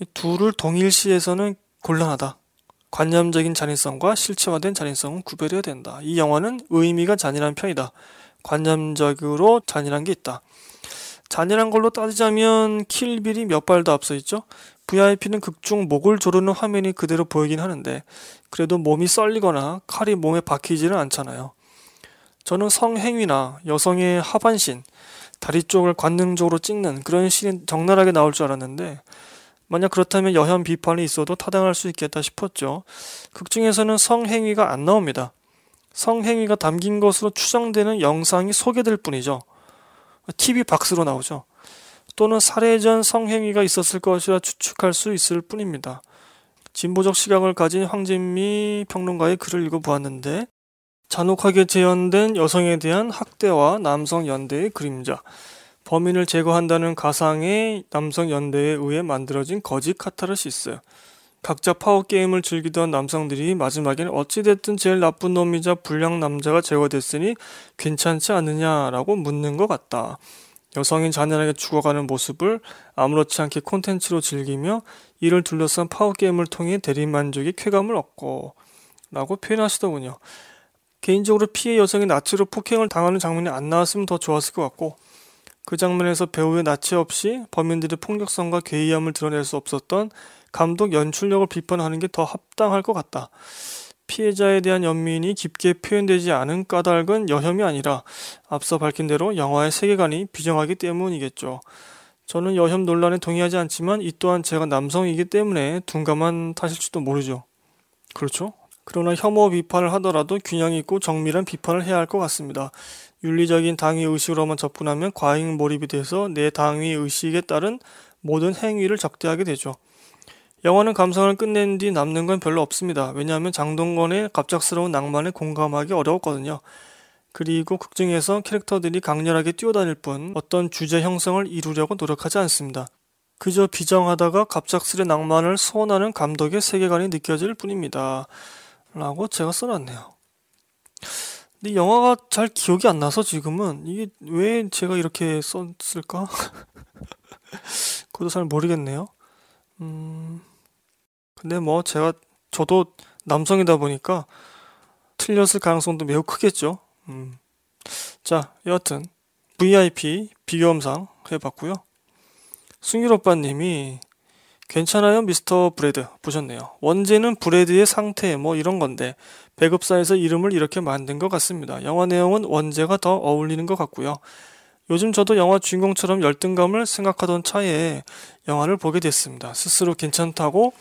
이 둘을 동일시해서는 곤란하다. 관념적인 잔인성과 실체화된 잔인성은 구별해야 된다. 이 영화는 의미가 잔인한 편이다. 관념적으로 잔인한 게 있다. 잔인한 걸로 따지자면 킬빌이 몇 발도 앞서 있죠. VIP는 극중 목을 조르는 화면이 그대로 보이긴 하는데 그래도 몸이 썰리거나 칼이 몸에 박히지는 않잖아요. 저는 성행위나 여성의 하반신, 다리 쪽을 관능적으로 찍는 그런 씬이 적나라하게 나올 줄 알았는데 만약 그렇다면 여혐 비판이 있어도 타당할 수 있겠다 싶었죠. 극 중에서는 성행위가 안 나옵니다. 성행위가 담긴 것으로 추정되는 영상이 소개될 뿐이죠. TV 박스로 나오죠. 또는 살해 전 성행위가 있었을 것이라 추측할 수 있을 뿐입니다. 진보적 시각을 가진 황진미 평론가의 글을 읽어보았는데 잔혹하게 재현된 여성에 대한 학대와 남성 연대의 그림자 범인을 제거한다는 가상의 남성 연대에 의해 만들어진 거짓 카타르시스 각자 파워 게임을 즐기던 남성들이 마지막에는 어찌됐든 제일 나쁜 놈이자 불량 남자가 제거됐으니 괜찮지 않느냐라고 묻는 것 같다. 여성이 잔인하게 죽어가는 모습을 아무렇지 않게 콘텐츠로 즐기며 이를 둘러싼 파워 게임을 통해 대리만족의 쾌감을 얻고 라고 표현하시더군요. 개인적으로 피해 여성이 나치로 폭행을 당하는 장면이 안 나왔으면 더 좋았을 것 같고 그 장면에서 배우의 나치 없이 범인들의 폭력성과 괴이함을 드러낼 수 없었던 감독 연출력을 비판하는 게 더 합당할 것 같다. 피해자에 대한 연민이 깊게 표현되지 않은 까닭은 여혐이 아니라 앞서 밝힌 대로 영화의 세계관이 비정하기 때문이겠죠. 저는 여혐 논란에 동의하지 않지만 이 또한 제가 남성이기 때문에 둔감한 탓일지도 모르죠. 그렇죠? 그러나 혐오 비판을 하더라도 균형 있고 정밀한 비판을 해야 할 것 같습니다. 윤리적인 당위 의식으로만 접근하면 과잉 몰입이 돼서 내 당위 의식에 따른 모든 행위를 적대하게 되죠. 영화는 감성을 끝낸 뒤 남는 건 별로 없습니다. 왜냐하면 장동건의 갑작스러운 낭만에 공감하기 어려웠거든요. 그리고 극중에서 캐릭터들이 강렬하게 뛰어다닐 뿐 어떤 주제 형성을 이루려고 노력하지 않습니다. 그저 비정하다가 갑작스레 낭만을 소원하는 감독의 세계관이 느껴질 뿐입니다. 라고 제가 써놨네요. 근데 영화가 잘 기억이 안 나서 지금은 이게 왜 제가 이렇게 썼을까? (laughs) 그것도 잘 모르겠네요. 음, 근데 뭐 제가 저도 남성이다 보니까 틀렸을 가능성도 매우 크겠죠. 음. 자, 여하튼 VIP 비교험상 해봤고요. 승률 오빠님이 괜찮아요, 미스터 브레드 보셨네요. 원제는 브레드의 상태 뭐 이런 건데 배급사에서 이름을 이렇게 만든 것 같습니다. 영화 내용은 원제가 더 어울리는 것 같고요. 요즘 저도 영화 주인공처럼 열등감을 생각하던 차에 영화를 보게 됐습니다. 스스로 괜찮다고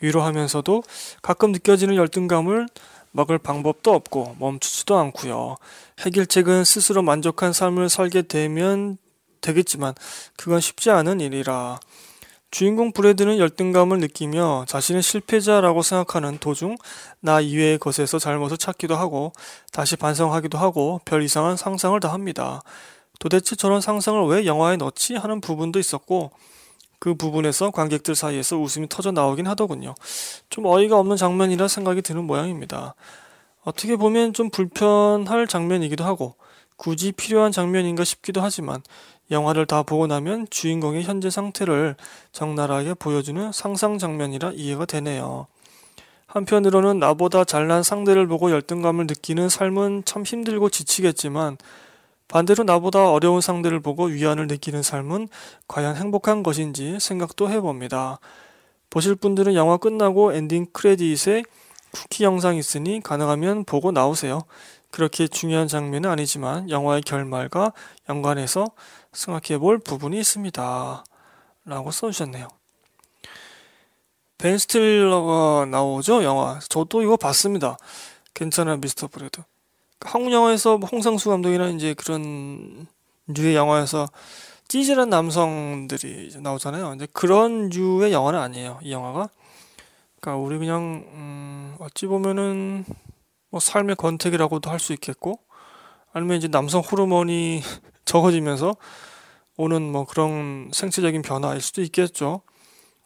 위로하면서도 가끔 느껴지는 열등감을 막을 방법도 없고 멈추지도 않고요. 해결책은 스스로 만족한 삶을 살게 되면 되겠지만 그건 쉽지 않은 일이라 주인공 브레드는 열등감을 느끼며 자신은 실패자라고 생각하는 도중 나 이외의 것에서 잘못을 찾기도 하고 다시 반성하기도 하고 별 이상한 상상을 다 합니다. 도대체 저런 상상을 왜 영화에 넣지 하는 부분도 있었고 그 부분에서 관객들 사이에서 웃음이 터져 나오긴 하더군요. 좀 어이가 없는 장면이라 생각이 드는 모양입니다. 어떻게 보면 좀 불편할 장면이기도 하고 굳이 필요한 장면인가 싶기도 하지만 영화를 다 보고 나면 주인공의 현재 상태를 적나라하게 보여주는 상상 장면이라 이해가 되네요. 한편으로는 나보다 잘난 상대를 보고 열등감을 느끼는 삶은 참 힘들고 지치겠지만 반대로 나보다 어려운 상대를 보고 위안을 느끼는 삶은 과연 행복한 것인지 생각도 해봅니다. 보실 분들은 영화 끝나고 엔딩 크레딧에 쿠키 영상 있으니 가능하면 보고 나오세요. 그렇게 중요한 장면은 아니지만 영화의 결말과 연관해서 생각해 볼 부분이 있습니다. 라고 써주셨네요. 벤 스틸러가 나오죠, 영화. 저도 이거 봤습니다. 괜찮아, 미스터 브래드. 한국 영화에서 뭐 홍상수 감독이나 이제 그런 류의 영화에서 찌질한 남성들이 나오잖아요. 근데 그런 류의 영화는 아니에요. 이 영화가. 그러니까 우리 그냥 음, 어찌 보면은 뭐 삶의 권태기라고도 할 수 있겠고 아니면 이제 남성 호르몬이 적어지면서 오는 뭐 그런 생체적인 변화일 수도 있겠죠.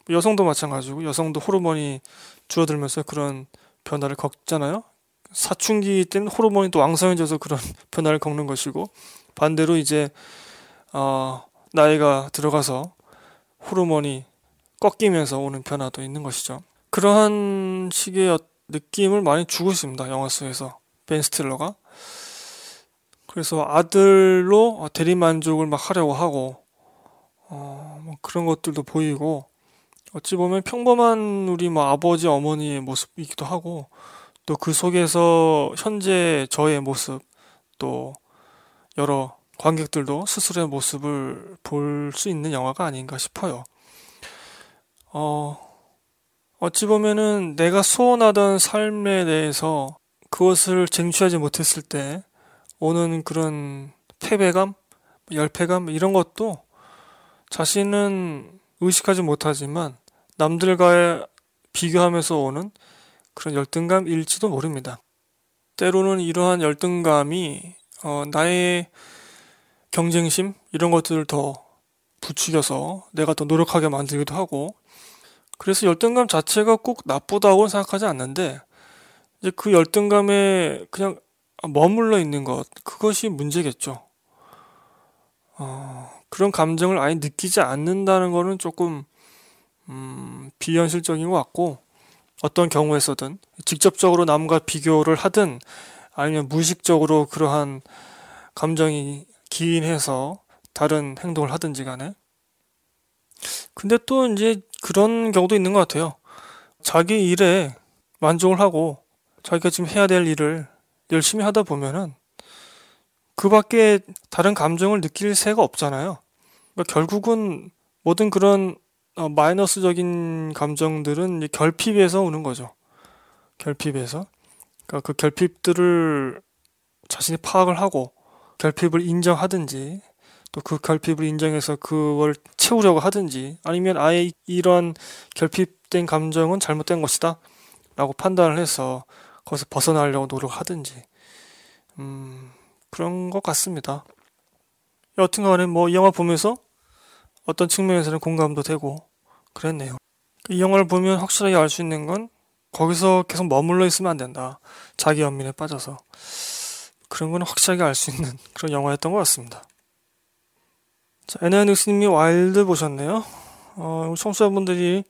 여성도 마찬가지고 여성도 호르몬이 줄어들면서 그런 변화를 겪잖아요. 사춘기 때는 호르몬이 또 왕성해져서 그런 (laughs) 변화를 겪는 것이고 반대로 이제 어, 나이가 들어가서 호르몬이 꺾이면서 오는 변화도 있는 것이죠. 그러한 식의 느낌을 많이 주고 있습니다. 영화 속에서 벤 스틸러가 그래서 아들로 대리만족을 막 하려고 하고 어, 뭐 그런 것들도 보이고 어찌 보면 평범한 우리 뭐 아버지 어머니의 모습이기도 하고 또 그 속에서 현재 저의 모습 또 여러 관객들도 스스로의 모습을 볼 수 있는 영화가 아닌가 싶어요. 어, 어찌 보면은 내가 소원하던 삶에 대해서 그것을 쟁취하지 못했을 때 오는 그런 패배감, 열패감 이런 것도 자신은 의식하지 못하지만 남들과 비교하면서 오는 그런 열등감일지도 모릅니다. 때로는 이러한 열등감이 어, 나의 경쟁심 이런 것들을 더 부추겨서 내가 더 노력하게 만들기도 하고 그래서 열등감 자체가 꼭 나쁘다고 생각하지 않는데 이제 그 열등감에 그냥 머물러 있는 것 그것이 문제겠죠. 어, 그런 감정을 아예 느끼지 않는다는 거는 조금 음, 비현실적인 것 같고 어떤 경우에서든 직접적으로 남과 비교를 하든 아니면 무의식적으로 그러한 감정이 기인해서 다른 행동을 하든지 간에 근데 또 이제 그런 경우도 있는 것 같아요. 자기 일에 만족을 하고 자기가 지금 해야 될 일을 열심히 하다 보면은 그 밖에 다른 감정을 느낄 새가 없잖아요. 그러니까 결국은 모든 그런 어, 마이너스적인 감정들은 결핍에서 오는 거죠. 결핍에서. 그러니까 그 결핍들을 자신이 파악을 하고 결핍을 인정하든지 또 그 결핍을 인정해서 그걸 채우려고 하든지 아니면 아예 이런 결핍된 감정은 잘못된 것이다 라고 판단을 해서 거기서 벗어나려고 노력하든지 음 그런 것 같습니다. 여튼간에 뭐 이 영화 보면서 어떤 측면에서는 공감도 되고 그랬네요. 이 영화를 보면 확실하게 알 수 있는 건 거기서 계속 머물러 있으면 안 된다. 자기 연민에 빠져서. 그런 건 확실하게 알 수 있는 (laughs) 그런 영화였던 것 같습니다. 자, 에나닉스님이 와일드 보셨네요. 어, 청취자분들이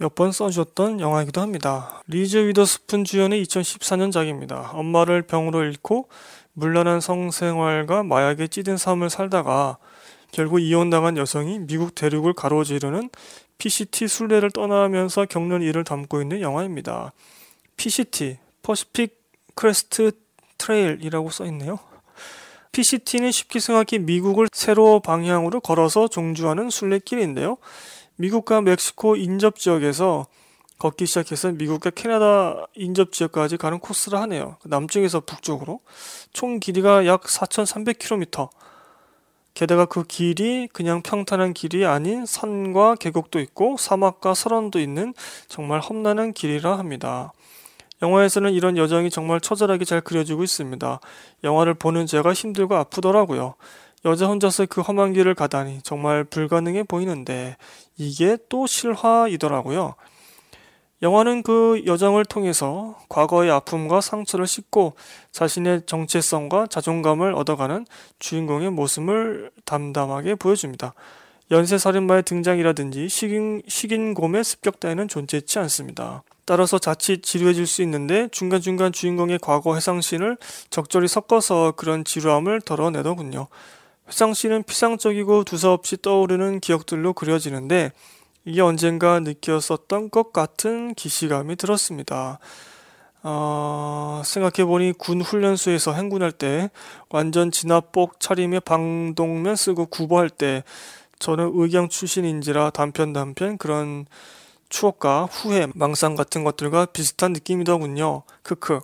몇 번 써주셨던 영화이기도 합니다. 리즈 위더스푼 주연의 2014년작입니다. 엄마를 병으로 잃고 문란한 성생활과 마약에 찌든 삶을 살다가 결국 이혼당한 여성이 미국 대륙을 가로지르는 PCT 순례를 떠나면서 겪는 일을 담고 있는 영화입니다. PCT, 퍼시픽 크레스트 트레일이라고 써있네요. PCT는 쉽게 생각해 미국을 세로 방향으로 걸어서 종주하는 순례길인데요. 미국과 멕시코 인접 지역에서 걷기 시작해서 미국과 캐나다 인접 지역까지 가는 코스를 하네요. 남쪽에서 북쪽으로 총 길이가 약 4,300km. 게다가 그 길이 그냥 평탄한 길이 아닌 산과 계곡도 있고 사막과 설원도 있는 정말 험난한 길이라 합니다. 영화에서는 이런 여정이 정말 처절하게 잘 그려지고 있습니다. 영화를 보는 제가 힘들고 아프더라고요. 여자 혼자서 그 험한 길을 가다니 정말 불가능해 보이는데 이게 또 실화이더라고요. 영화는 그 여정을 통해서 과거의 아픔과 상처를 씻고 자신의 정체성과 자존감을 얻어가는 주인공의 모습을 담담하게 보여줍니다. 연쇄살인마의 등장이라든지 식인, 식인곰의 습격 따위는 존재치 않습니다. 따라서 자칫 지루해질 수 있는데 중간중간 주인공의 과거 회상씬을 적절히 섞어서 그런 지루함을 덜어내더군요. 회상씬은 피상적이고 두서없이 떠오르는 기억들로 그려지는데 이게 언젠가 느꼈었던 것 같은 기시감이 들었습니다. 어, 생각해보니 군 훈련소에서 행군할 때 완전 진압복 차림에 방독면 쓰고 구보할 때 저는 의경 출신인지라 단편 단편 그런 추억과 후회, 망상 같은 것들과 비슷한 느낌이더군요. 크크.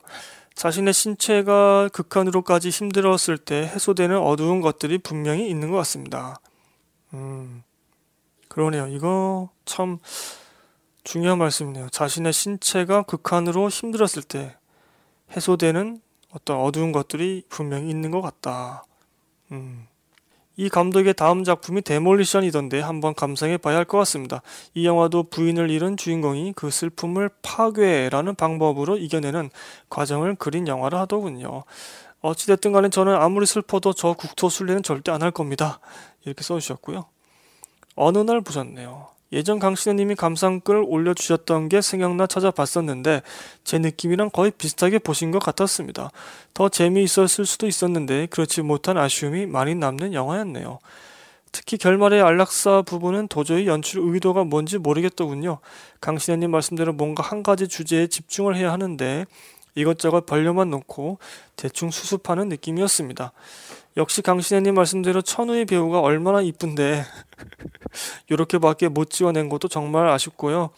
자신의 신체가 극한으로까지 힘들었을 때 해소되는 어두운 것들이 분명히 있는 것 같습니다. 음. 그러네요. 이거 참 중요한 말씀이네요. 자신의 신체가 극한으로 힘들었을 때 해소되는 어떤 어두운 것들이 분명히 있는 것 같다. 음. 이 감독의 다음 작품이 데몰리션이던데 한번 감상해 봐야 할 것 같습니다. 이 영화도 부인을 잃은 주인공이 그 슬픔을 파괴라는 방법으로 이겨내는 과정을 그린 영화를 하더군요. 어찌됐든 간에 저는 아무리 슬퍼도 저 국토 순례는 절대 안 할 겁니다. 이렇게 써주셨고요. 어느 날 보셨네요. 예전 강신혜님이 감상글 올려주셨던 게 생각나 찾아봤었는데 제 느낌이랑 거의 비슷하게 보신 것 같았습니다. 더 재미있었을 수도 있었는데 그렇지 못한 아쉬움이 많이 남는 영화였네요. 특히 결말의 안락사 부분은 도저히 연출 의도가 뭔지 모르겠더군요. 강신혜님 말씀대로 뭔가 한 가지 주제에 집중을 해야 하는데 이것저것 벌려만 놓고 대충 수습하는 느낌이었습니다. 역시 강신혜님 말씀대로 천우의 배우가 얼마나 이쁜데 (laughs) 이렇게밖에 못 지어낸 것도 정말 아쉽고요.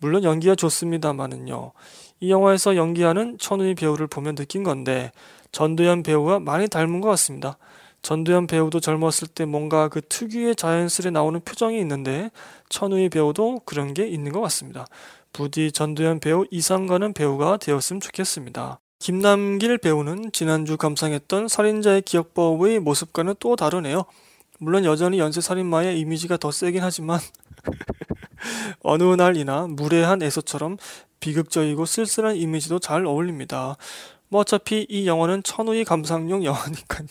물론 연기가 좋습니다만은요. 이 영화에서 연기하는 천우의 배우를 보면 느낀 건데 전도연 배우와 많이 닮은 것 같습니다. 전도연 배우도 젊었을 때 뭔가 그 특유의 자연스레 나오는 표정이 있는데 천우의 배우도 그런 게 있는 것 같습니다. 부디 전도연 배우 이상 가는 배우가 되었으면 좋겠습니다. 김남길 배우는 지난주 감상했던 살인자의 기억법의 모습과는 또 다르네요. 물론 여전히 연쇄살인마의 이미지가 더 세긴 하지만 (laughs) 어느 날이나 무례한 애소처럼 비극적이고 쓸쓸한 이미지도 잘 어울립니다. 뭐 어차피 이 영화는 천우의 감상용 영화니까요.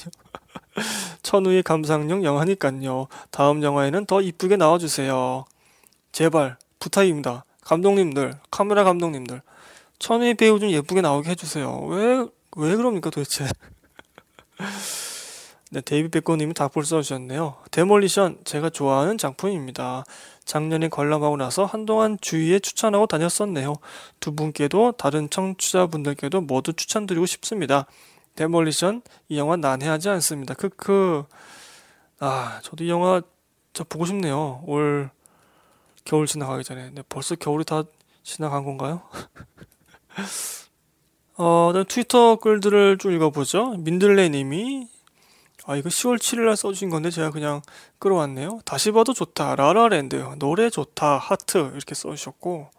(laughs) 천우희 감상용 영화니깐요. 다음 영화에는 더 이쁘게 나와주세요. 제발 부탁입니다. 감독님들, 카메라 감독님들, 천우희 배우 좀 예쁘게 나오게 해주세요. 왜, 왜 그럽니까 도대체? (laughs) 네, 데이비 백고님이 답글 써주셨네요. 데몰리션 제가 좋아하는 작품입니다. 작년에 관람하고 나서 한동안 주위에 추천하고 다녔었네요. 두 분께도 다른 청취자분들께도 모두 추천드리고 싶습니다. 데몰리션 이 영화 난해하지 않습니다. 크크. 아 저도 이 영화 저 보고 싶네요. 올 겨울 지나가기 전에. 네, 벌써 겨울이 다 지나간 건가요? (laughs) 어, 트위터 글들을 좀 읽어보죠. 민들레 님이 아 이거 10월 7일날 써주신 건데 제가 그냥 끌어왔네요. 다시 봐도 좋다. 라라랜드 노래 좋다. 하트 이렇게 써주셨고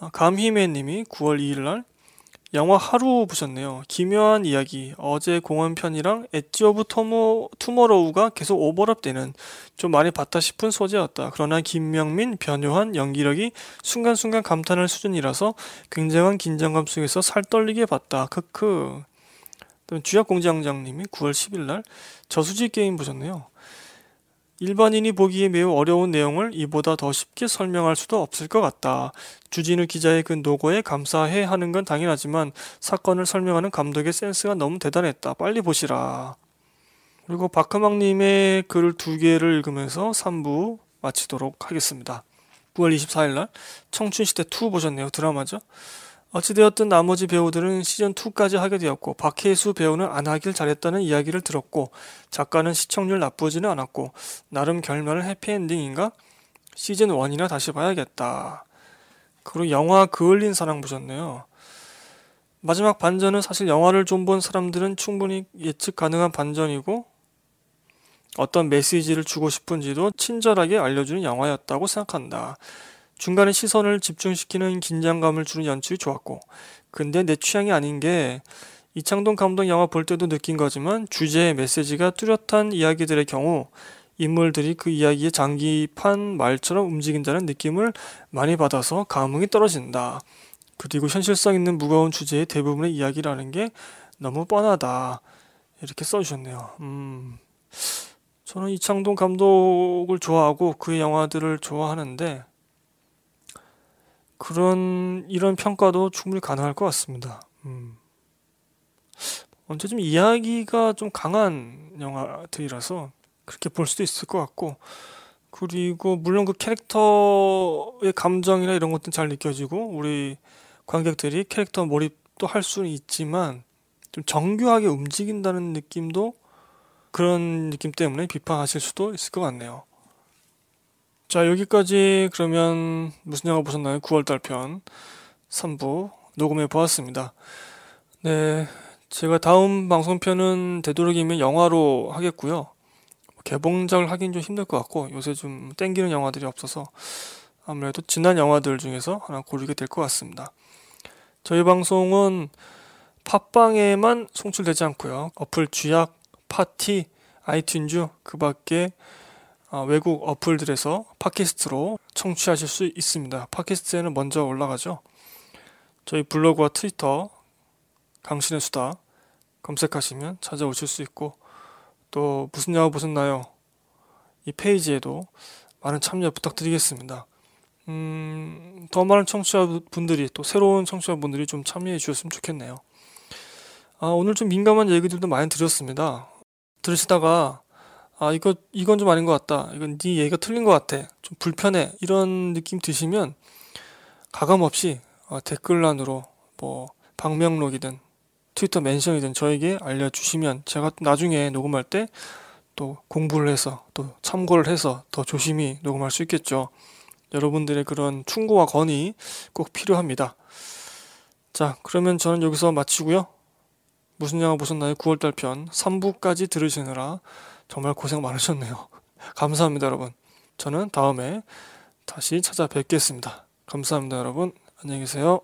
아, 감히매님이 9월 2일날 영화 하루 보셨네요. 기묘한 이야기. 어제 공원 편이랑 엣지 오브 토모, 투모로우가 계속 오버랩되는 좀 많이 봤다 싶은 소재였다. 그러나 김명민, 변요한 연기력이 순간순간 감탄할 수준이라서 굉장한 긴장감 속에서 살 떨리게 봤다. 크크. 주약공장장님이 9월 10일 날 저수지 게임 보셨네요. 일반인이 보기에 매우 어려운 내용을 이보다 더 쉽게 설명할 수도 없을 것 같다. 주진우 기자의 그 노고에 감사해 하는 건 당연하지만 사건을 설명하는 감독의 센스가 너무 대단했다. 빨리 보시라. 그리고 박하망님의 글두 개를 읽으면서 3부 마치도록 하겠습니다. 9월 24일 날 청춘시대 2 보셨네요. 드라마죠. 어찌되었든 나머지 배우들은 시즌2까지 하게 되었고 박혜수 배우는 안 하길 잘했다는 이야기를 들었고 작가는 시청률 나쁘지는 않았고 나름 결말은 해피엔딩인가? 시즌1이나 다시 봐야겠다. 그리고 영화 그을린 사랑 보셨네요. 마지막 반전은 사실 영화를 좀 본 사람들은 충분히 예측 가능한 반전이고 어떤 메시지를 주고 싶은지도 친절하게 알려주는 영화였다고 생각한다. 중간에 시선을 집중시키는 긴장감을 주는 연출이 좋았고 근데 내 취향이 아닌 게 이창동 감독 영화 볼 때도 느낀 거지만 주제의 메시지가 뚜렷한 이야기들의 경우 인물들이 그 이야기의 장기판 말처럼 움직인다는 느낌을 많이 받아서 감흥이 떨어진다. 그리고 현실성 있는 무거운 주제의 대부분의 이야기라는 게 너무 뻔하다. 이렇게 써주셨네요. 음, 저는 이창동 감독을 좋아하고 그의 영화들을 좋아하는데 그런 이런 평가도 충분히 가능할 것 같습니다. 음. 언제쯤 이야기가 좀 강한 영화들이라서 그렇게 볼 수도 있을 것 같고 그리고 물론 그 캐릭터의 감정이나 이런 것들은 잘 느껴지고 우리 관객들이 캐릭터 몰입도 할 수는 있지만 좀 정교하게 움직인다는 느낌도 그런 느낌 때문에 비판하실 수도 있을 것 같네요. 자, 여기까지 그러면 무슨 영화 보셨나요? 9월달 편 3부 녹음해 보았습니다. 네, 제가 다음 방송편은 되도록이면 영화로 하겠고요. 개봉작을 하긴 좀 힘들 것 같고 요새 좀 땡기는 영화들이 없어서 아무래도 지난 영화들 중에서 하나 고르게 될 것 같습니다. 저희 방송은 팟빵에만 송출되지 않고요. 어플 쥐약, 팟티, 아이튠즈 그 밖에 어, 외국 어플들에서 팟캐스트로 청취하실 수 있습니다. 팟캐스트에는 먼저 올라가죠. 저희 블로그와 트위터 강신의 수다 검색하시면 찾아오실 수 있고 또 무슨 영화 보셨나요? 이 페이지에도 많은 참여 부탁드리겠습니다. 음, 더 많은 청취자분들이 또 새로운 청취자분들이 좀 참여해 주셨으면 좋겠네요. 아, 오늘 좀 민감한 얘기들도 많이 드렸습니다. 들으시다가 아 이거 이건 좀 아닌 것 같다. 이건 네 얘기가 틀린 것 같아. 좀 불편해. 이런 느낌 드시면 가감 없이 어, 댓글란으로 뭐 방명록이든 트위터 멘션이든 저에게 알려주시면 제가 나중에 녹음할 때 또 공부를 해서 또 참고를 해서 더 조심히 녹음할 수 있겠죠. 여러분들의 그런 충고와 건의 꼭 필요합니다. 자, 그러면 저는 여기서 마치고요. 무슨 영화 보셨나요? 9월달 편 3부까지 들으시느라 정말 고생 많으셨네요. (laughs) 감사합니다, 여러분. 저는 다음에 다시 찾아뵙겠습니다. 감사합니다, 여러분. 안녕히 계세요.